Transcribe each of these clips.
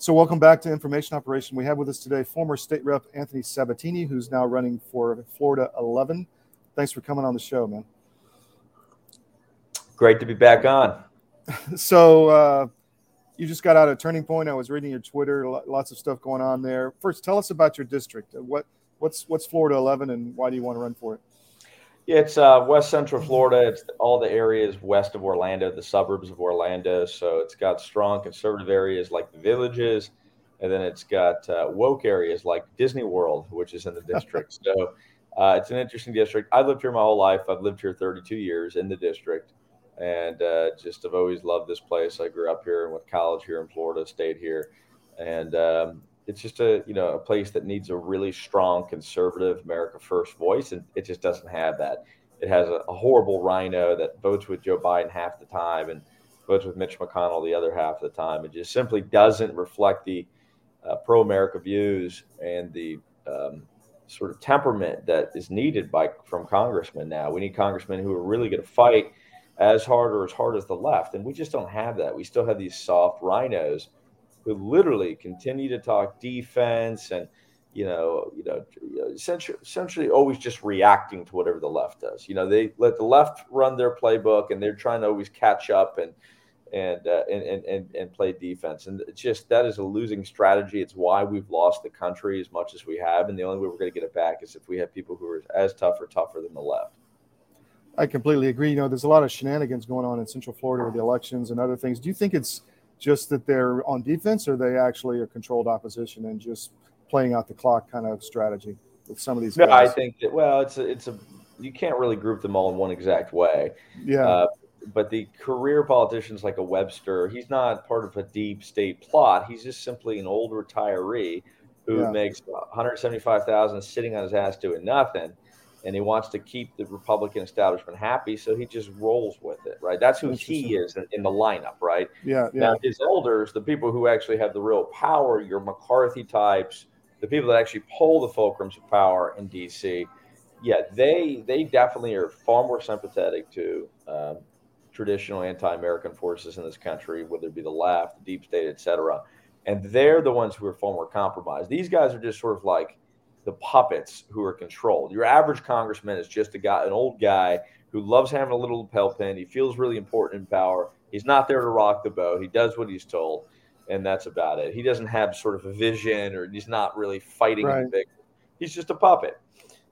So, welcome back to Information Operation. We have with us today former State Rep Anthony Sabatini, who's now running for Florida 11. Thanks for coming on the show, man. Great to be back on. so, uh, you just got out of Turning Point. I was reading your Twitter, lots of stuff going on there. First, tell us about your district. What what's what's Florida 11, and why do you want to run for it? It's uh, West Central Florida. It's all the areas west of Orlando, the suburbs of Orlando. So it's got strong conservative areas like the villages, and then it's got uh, woke areas like Disney World, which is in the district. so uh, it's an interesting district. I've lived here my whole life. I've lived here 32 years in the district, and uh, just have always loved this place. I grew up here and went to college here in Florida, stayed here, and um, it's just a you know a place that needs a really strong conservative America First voice, and it just doesn't have that. It has a, a horrible RINO that votes with Joe Biden half the time and votes with Mitch McConnell the other half of the time. It just simply doesn't reflect the uh, pro-America views and the um, sort of temperament that is needed by from congressmen now. We need congressmen who are really going to fight as hard or as hard as the left, and we just don't have that. We still have these soft RINOs who literally continue to talk defense and you know, you know, essentially, essentially always just reacting to whatever the left does. You know, they let the left run their playbook, and they're trying to always catch up and and uh, and, and and play defense. And it's just that is a losing strategy. It's why we've lost the country as much as we have, and the only way we're going to get it back is if we have people who are as tough or tougher than the left. I completely agree. You know, there's a lot of shenanigans going on in Central Florida with the elections and other things. Do you think it's just that they're on defense, or they actually are controlled opposition and just playing out the clock kind of strategy with some of these? No, guys? I think that well, it's a, it's a you can't really group them all in one exact way. Yeah. Uh, but the career politicians like a Webster, he's not part of a deep state plot. He's just simply an old retiree who yeah. makes 175,000 sitting on his ass doing nothing and he wants to keep the Republican establishment happy, so he just rolls with it, right? That's who he is in, in, the lineup, right? Yeah, yeah. Now his elders, the people who actually have the real power, your McCarthy types, the people that actually pull the fulcrums of power in D.C., yeah, they they definitely are far more sympathetic to um, traditional anti-American forces in this country, whether it be the left, the deep state, et cetera. And they're the ones who are far more compromised. These guys are just sort of like the puppets who are controlled. Your average congressman is just a guy, an old guy who loves having a little lapel pin. He feels really important in power. He's not there to rock the boat. He does what he's told, and that's about it. He doesn't have sort of a vision, or he's not really fighting right. big. He's just a puppet.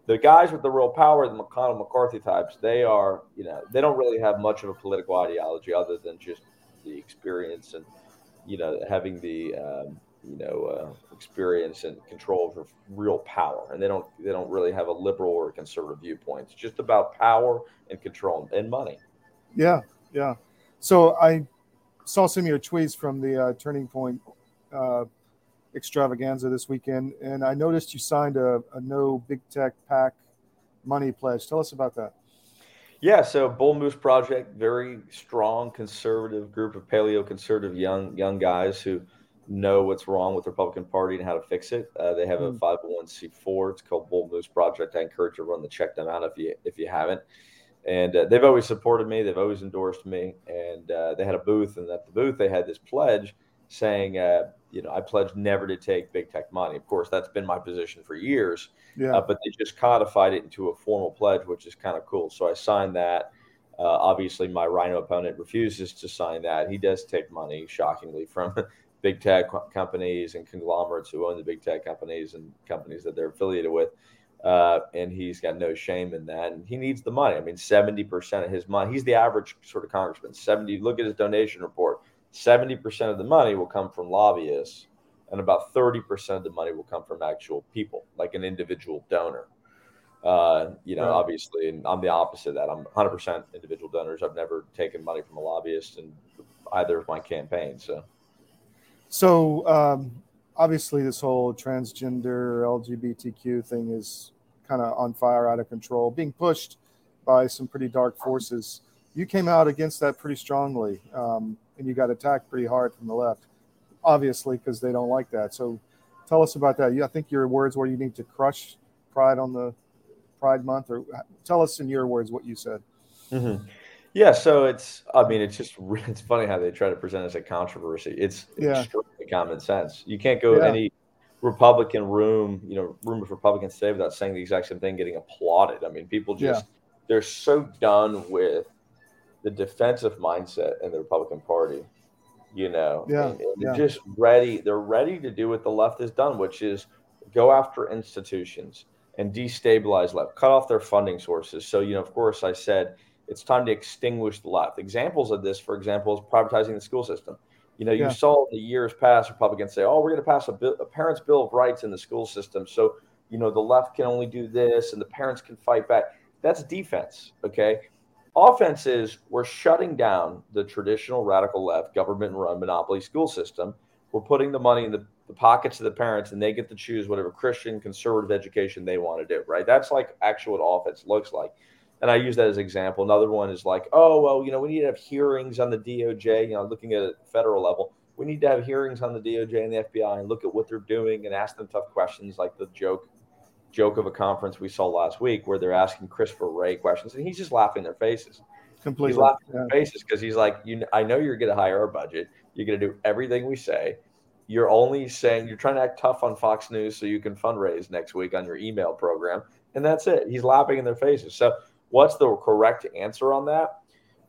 The guys with the real power, the McConnell McCarthy types, they are, you know, they don't really have much of a political ideology other than just the experience and, you know, having the um, you know uh, experience and control over real power. And they don't they don't really have a liberal or conservative viewpoint. It's just about power and control and money. Yeah yeah. So i saw some of your tweets from the uh, turning point uh, extravaganza this weekend and i noticed you signed a, a no big tech pac money pledge. Tell us about that. Yeah, so Bull Moose Project, very strong conservative group of paleo conservative young young guys who know what's wrong with the Republican Party and how to fix it. Uh, they have a 501c4. Hmm. It's called Bull Moose Project. I encourage everyone to check them out if you if you haven't. And uh, they've always supported me. They've always endorsed me. And uh, they had a booth, and at the booth they had this pledge saying, uh, you know, I pledge never to take big tech money. Of course, that's been my position for years. Yeah. Uh, but they just codified it into a formal pledge, which is kind of cool. So I signed that. Uh, obviously, my RINO opponent refuses to sign that. He does take money, shockingly, from big tech companies and conglomerates who own the big tech companies and companies that they're affiliated with. Uh, and he's got no shame in that. And he needs the money. I mean, 70% of his money, he's the average sort of congressman. 70, look at his donation report. 70% of the money will come from lobbyists, and about 30% of the money will come from actual people, like an individual donor. Uh, you know, right. obviously, and I'm the opposite of that. I'm 100% individual donors. I've never taken money from a lobbyist in either of my campaigns. So. So um, obviously, this whole transgender LGBTQ thing is kind of on fire, out of control, being pushed by some pretty dark forces. You came out against that pretty strongly, um, and you got attacked pretty hard from the left, obviously, because they don't like that. So tell us about that. I think your words were you need to crush pride on the Pride Month, or tell us in your words what you said. Mm-hmm. Yeah, so it's I mean it's just it's funny how they try to present it as a controversy. It's yeah. extremely common sense. You can't go yeah. any Republican room, you know, room of Republicans today without saying the exact same thing, getting applauded. I mean, people just yeah. they're so done with the defensive mindset in the Republican Party, you know. Yeah. And, and they're yeah. just ready. They're ready to do what the left has done, which is go after institutions and destabilize left, cut off their funding sources. So, you know, of course, I said it's time to extinguish the left. Examples of this, for example, is privatizing the school system. You know, you yeah. saw in the years past Republicans say, "Oh, we're going to pass a, bill, a parents' bill of rights in the school system, so you know the left can only do this and the parents can fight back." That's defense, okay? Offense is we're shutting down the traditional radical left government-run monopoly school system. We're putting the money in the, the pockets of the parents, and they get to choose whatever Christian conservative education they want to do. Right? That's like actual what offense looks like and I use that as an example. Another one is like, oh well, you know, we need to have hearings on the DOJ. You know, looking at a federal level, we need to have hearings on the DOJ and the FBI and look at what they're doing and ask them tough questions, like the joke joke of a conference we saw last week where they're asking Christopher Wray questions and he's just laughing in their faces. Completely, he's laughing yeah. in their faces because he's like, you, I know you're going to hire our budget. You're going to do everything we say. You're only saying you're trying to act tough on Fox News so you can fundraise next week on your email program, and that's it. He's laughing in their faces. So What's the correct answer on that?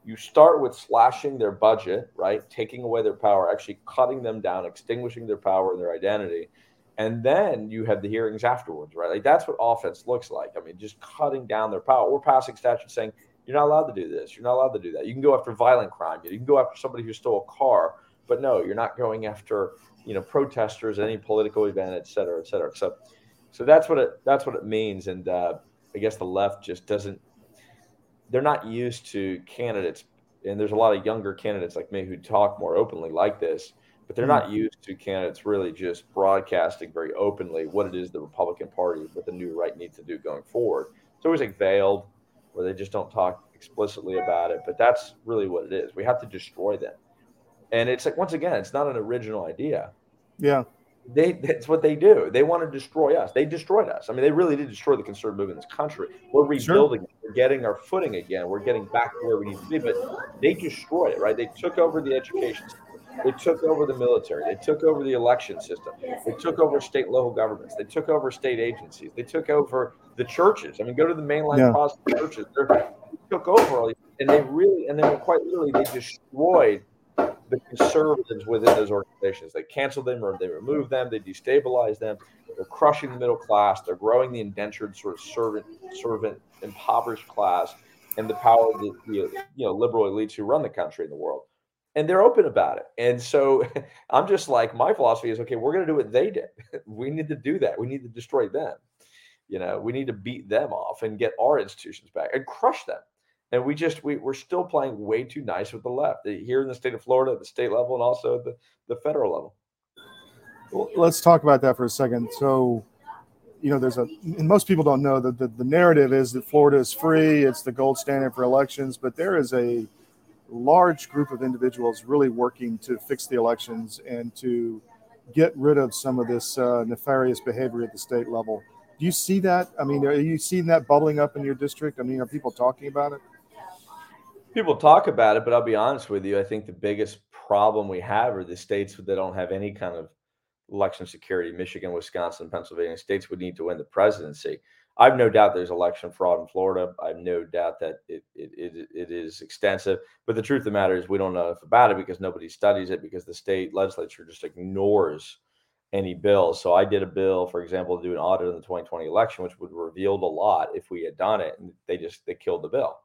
You start with slashing their budget, right? Taking away their power, actually cutting them down, extinguishing their power and their identity. And then you have the hearings afterwards, right? Like that's what offense looks like. I mean, just cutting down their power or passing statutes saying, you're not allowed to do this. You're not allowed to do that. You can go after violent crime. You can go after somebody who stole a car, but no, you're not going after, you know, protesters, any political event, et cetera, et cetera. So, so that's what it, that's what it means. And uh, I guess the left just doesn't they're not used to candidates, and there's a lot of younger candidates like me who talk more openly like this, but they're not mm-hmm. used to candidates really just broadcasting very openly what it is the Republican Party, what the new right needs to do going forward. It's always like veiled, where they just don't talk explicitly about it, but that's really what it is. We have to destroy them. And it's like once again, it's not an original idea. Yeah they that's what they do. They want to destroy us. They destroyed us. I mean, they really did destroy the conservative movement in this country. We're rebuilding. Sure. We're getting our footing again. We're getting back to where we need to be. But they destroyed it, right? They took over the education system. They took over the military. They took over the election system. They took over state local governments. They took over state agencies. They took over the churches. I mean, go to the mainline yeah. Protestant churches. They're, they took over all these, and they really, and then quite literally, they destroyed the conservatives within those organizations. They cancel them or they remove them. They destabilize them. They're crushing the middle class. They're growing the indentured sort of servant, servant, impoverished class, and the power of the, the you know liberal elites who run the country and the world. And they're open about it. And so I'm just like my philosophy is okay. We're going to do what they did. we need to do that. We need to destroy them. You know, we need to beat them off and get our institutions back and crush them and we just we, we're still playing way too nice with the left eh, here in the state of florida at the state level and also the, the federal level. Well, let's talk about that for a second. So you know there's a and most people don't know that the, the narrative is that florida is free it's the gold standard for elections but there is a large group of individuals really working to fix the elections and to get rid of some of this uh, nefarious behavior at the state level. Do you see that? I mean are you seeing that bubbling up in your district? I mean are people talking about it People talk about it, but I'll be honest with you. I think the biggest problem we have are the states that don't have any kind of election security. Michigan, Wisconsin, Pennsylvania states would need to win the presidency. I have no doubt there's election fraud in Florida. I have no doubt that it, it, it, it is extensive. But the truth of the matter is, we don't know enough about it because nobody studies it because the state legislature just ignores any bills. So I did a bill, for example, to do an audit in the 2020 election, which would revealed a lot if we had done it. And they just they killed the bill.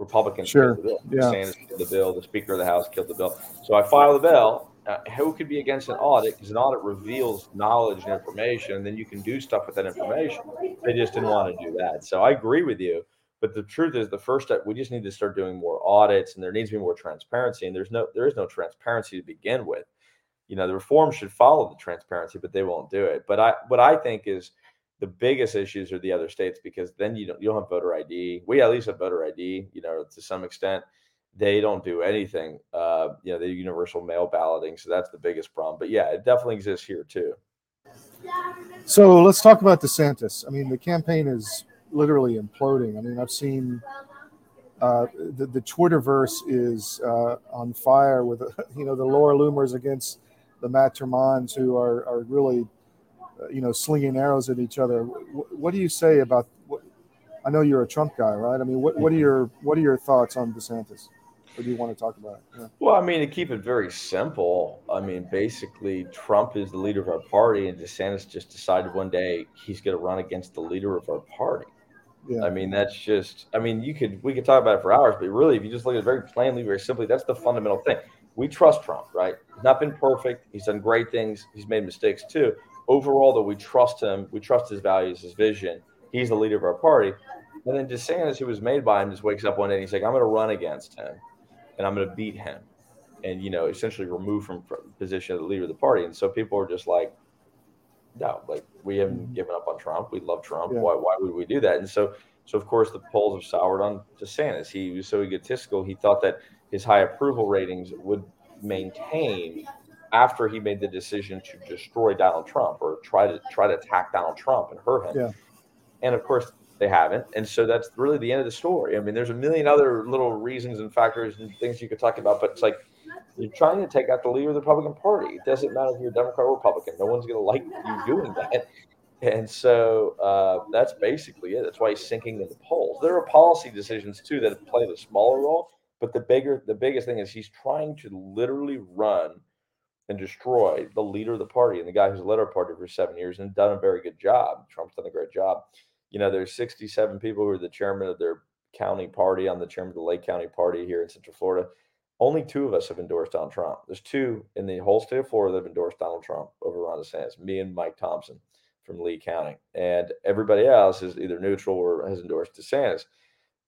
Republicans sure. killed the bill. Yeah. DeSantis killed the bill. The Speaker of the House killed the bill. So I filed the bill. Uh, who could be against an audit? Because an audit reveals knowledge and information, and then you can do stuff with that information. They just didn't want to do that. So I agree with you. But the truth is, the first step we just need to start doing more audits, and there needs to be more transparency. And there's no, there is no transparency to begin with. You know, the reform should follow the transparency, but they won't do it. But I, what I think is the biggest issues are the other states because then you don't you don't have voter ID. We at least have voter ID, you know, to some extent. They don't do anything. Uh, you know, the universal mail balloting, so that's the biggest problem. But yeah, it definitely exists here too. So let's talk about DeSantis. I mean, the campaign is literally imploding. I mean, I've seen uh, the the Twitterverse is uh, on fire with you know the Laura Loomers against the Matt Tremons who are, are really, Uh, you know, slinging arrows at each other. W- what do you say about? What, I know you're a Trump guy, right? I mean, what, what are your what are your thoughts on DeSantis? Or do you want to talk about it? Yeah. Well, I mean, to keep it very simple, I mean, basically, Trump is the leader of our party, and DeSantis just decided one day he's going to run against the leader of our party. Yeah. I mean, that's just, I mean, you could, we could talk about it for hours, but really, if you just look at it very plainly, very simply, that's the fundamental thing. We trust Trump, right? He's not been perfect. He's done great things. He's made mistakes too. Overall, though, we trust him. We trust his values, his vision. He's the leader of our party. And then DeSantis, who was made by him, just wakes up one day and he's like, I'm going to run against him and I'm going to beat him and, you know, essentially remove from position of the leader of the party. And so people are just like, no, like we haven't mm-hmm. given up on Trump. We love Trump. Yeah. Why, why would we do that? And so, so of course the polls have soured on DeSantis. He was so egotistical. He thought that his high approval ratings would maintain after he made the decision to destroy Donald Trump or try to try to attack Donald Trump and hurt him. Yeah. And of course they haven't. And so that's really the end of the story. I mean, there's a million other little reasons and factors and things you could talk about, but it's like you're trying to take out the leader of the Republican Party. It doesn't matter if you're a Democrat or Republican. No one's going to like you doing that. And so uh, that's basically it. That's why he's sinking in the polls. There are policy decisions too that play the smaller role, but the bigger, the biggest thing is he's trying to literally run and destroy the leader of the party and the guy who's led our party for seven years and done a very good job. Trump's done a great job you know, there's 67 people who are the chairman of their county party. I'm the chairman of the Lake County Party here in Central Florida. Only two of us have endorsed Donald Trump. There's two in the whole state of Florida that have endorsed Donald Trump over Ron DeSantis, me and Mike Thompson from Lee County. And everybody else is either neutral or has endorsed DeSantis.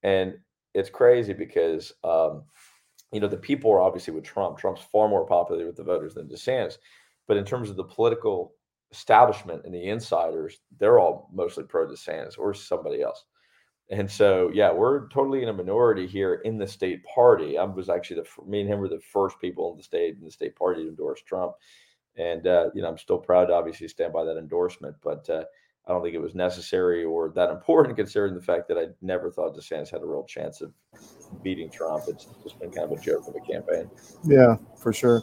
And it's crazy because, um, you know, the people are obviously with Trump. Trump's far more popular with the voters than DeSantis. But in terms of the political establishment and the insiders, they're all mostly pro DeSantis or somebody else. And so, yeah, we're totally in a minority here in the state party. I was actually the me and him were the first people in the state in the state party to endorse Trump, and uh, you know I'm still proud to obviously stand by that endorsement. But uh, I don't think it was necessary or that important considering the fact that I never thought DeSantis had a real chance of beating Trump. It's just been kind of a joke of a campaign. Yeah, for sure.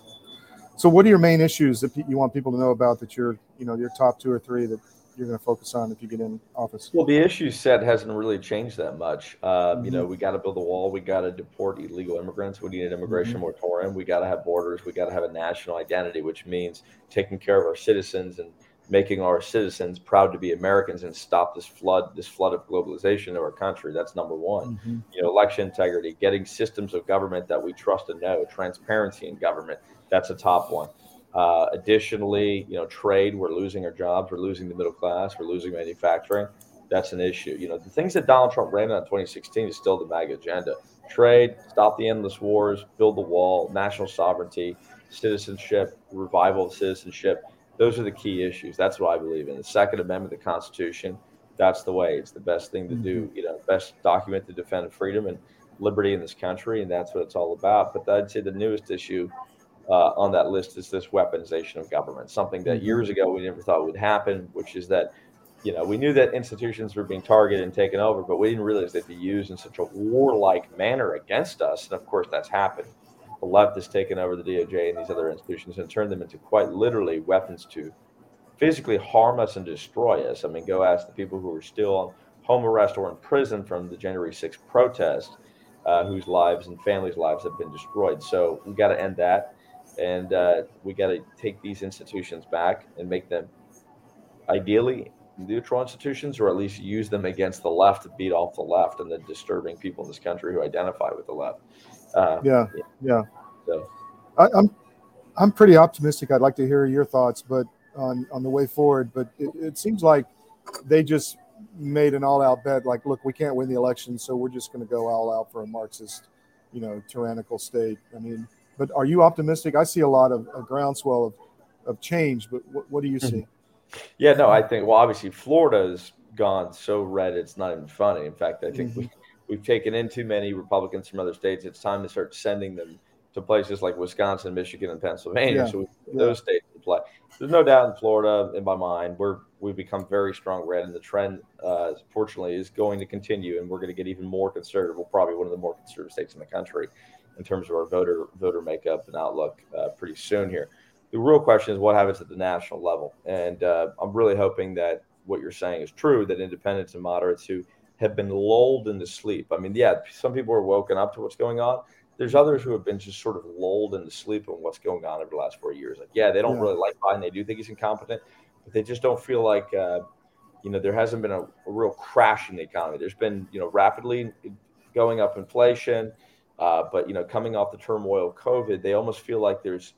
So, what are your main issues that you want people to know about that you're, you know, your top two or three that you're going to focus on if you get in office? Well, the issue set hasn't really changed that much. Uh, mm-hmm. You know, we got to build a wall. We got to deport illegal immigrants. We need an immigration mm-hmm. moratorium. We got to have borders. We got to have a national identity, which means taking care of our citizens and making our citizens proud to be Americans and stop this flood, this flood of globalization of our country. That's number one. Mm-hmm. You know, election integrity, getting systems of government that we trust and know, transparency in government that's a top one. Uh, additionally, you know, trade, we're losing our jobs, we're losing the middle class, we're losing manufacturing. That's an issue. You know, the things that Donald Trump ran on 2016 is still the MAGA agenda. Trade, stop the endless wars, build the wall, national sovereignty, citizenship, revival of citizenship. Those are the key issues. That's what I believe in. The Second Amendment, the Constitution, that's the way. It's the best thing to do. Mm-hmm. You know, best document to defend freedom and liberty in this country, and that's what it's all about. But I'd say the newest issue uh, on that list is this weaponization of government, something that mm-hmm. years ago we never thought would happen, which is that, you know, we knew that institutions were being targeted and taken over, but we didn't realize they'd be used in such a warlike manner against us. And of course, that's happened. The left has taken over the DOJ and these other institutions and turned them into quite literally weapons to physically harm us and destroy us. I mean, go ask the people who are still on home arrest or in prison from the January 6th protest, uh, whose lives and families' lives have been destroyed. So we got to end that and uh, we got to take these institutions back and make them ideally neutral institutions or at least use them against the left to beat off the left and the disturbing people in this country who identify with the left uh, yeah yeah, yeah. So. I, am I'm, I'm pretty optimistic i'd like to hear your thoughts but on on the way forward but it, it seems like they just made an all-out bet like look we can't win the election so we're just going to go all out for a marxist you know tyrannical state i mean but are you optimistic? I see a lot of a groundswell of, of change, but what, what do you see? Yeah, no, I think, well, obviously, Florida's gone so red, it's not even funny. In fact, I think mm-hmm. we, we've taken in too many Republicans from other states. It's time to start sending them to places like Wisconsin, Michigan, and Pennsylvania. Yeah. So yeah. those states to play. There's no doubt in Florida, in my mind, we're we've become very strong red, and the trend, uh, fortunately, is going to continue, and we're going to get even more conservative. We're probably one of the more conservative states in the country in terms of our voter voter makeup and outlook uh, pretty soon here. the real question is what happens at the national level. And uh, I'm really hoping that what you're saying is true. That independents and moderates who have been lulled into sleep. I mean, yeah, some people are woken up to what's going on. There's others who have been just sort of lulled into sleep on what's going on over the last four years. Like, yeah, they don't yeah. really like Biden. They do think he's incompetent, but they just don't feel like, uh, you know, there hasn't been a, a, real crash in the economy. There's been, you know, rapidly going up inflation, uh, but you know, coming off the turmoil of COVID, they almost feel like there's,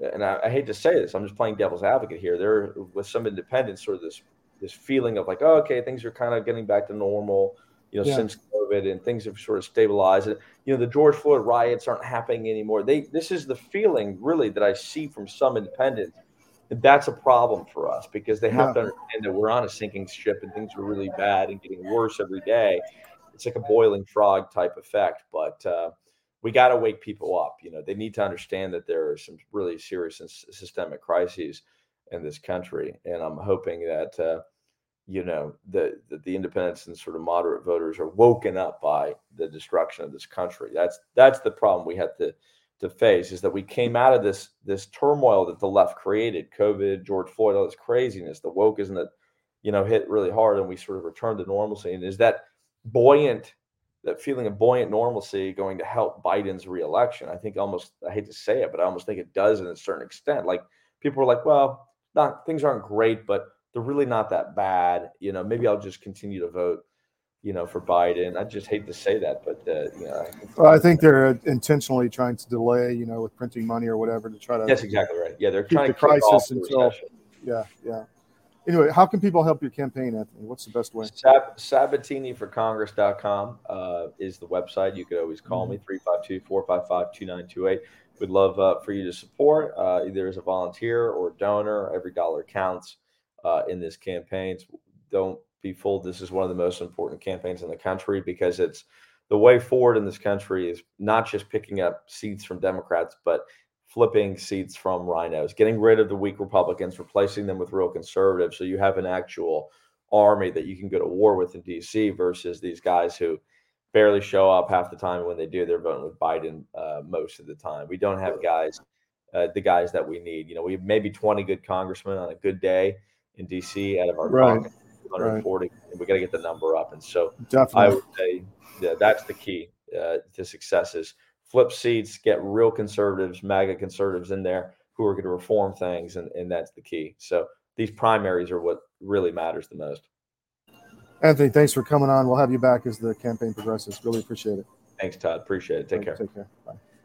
and I, I hate to say this, I'm just playing devil's advocate here. There, with some independents, sort of this this feeling of like, oh, okay, things are kind of getting back to normal, you know, yeah. since COVID and things have sort of stabilized. And, you know, the George Floyd riots aren't happening anymore. They, this is the feeling really that I see from some independents. And that's a problem for us because they have yeah. to understand that we're on a sinking ship and things are really bad and getting worse every day. It's like a boiling frog type effect, but uh, we got to wake people up. You know, they need to understand that there are some really serious and systemic crises in this country, and I'm hoping that uh, you know the, the, the independents and sort of moderate voters are woken up by the destruction of this country. That's that's the problem we had to to face is that we came out of this this turmoil that the left created covid george floyd all this craziness the wokeism that you know hit really hard and we sort of returned to normalcy. And is that buoyant that feeling of buoyant normalcy going to help biden's reelection? I think almost i hate to say it but i almost think it does in a certain extent. Like people are like well not things aren't great but they're really not that bad. You know, maybe I'll just continue to vote, you know, for Biden. I just hate to say that, but uh, you know, I think, well, I think they're intentionally trying to delay, you know, with printing money or whatever to try to. That's exactly right. Yeah, they're trying the to crisis until. Yeah, yeah. Anyway, how can people help your campaign, Anthony? What's the best way? Sab- SabatiniForCongress.com uh, is the website. You could always call mm-hmm. me 352 455 2928. We'd love uh, for you to support uh, either as a volunteer or donor. Every dollar counts uh, in this campaign. Don't be fooled. This is one of the most important campaigns in the country because it's the way forward in this country is not just picking up seats from Democrats, but flipping seats from RINOs, getting rid of the weak Republicans, replacing them with real conservatives. So you have an actual army that you can go to war with in DC versus these guys who barely show up half the time. When they do, they're voting with Biden uh, most of the time. We don't have guys, uh, the guys that we need. You know, we have maybe 20 good congressmen on a good day in DC out of our right. 140. Right. And we got to get the number up. And so Definitely. I would say yeah, that's the key uh, to success is flip seats, get real conservatives, MAGA conservatives in there who are going to reform things. And, and that's the key. So these primaries are what really matters the most. Anthony, thanks for coming on. We'll have you back as the campaign progresses. Really appreciate it. Thanks, Todd. Appreciate it. Take care. Take care. Bye.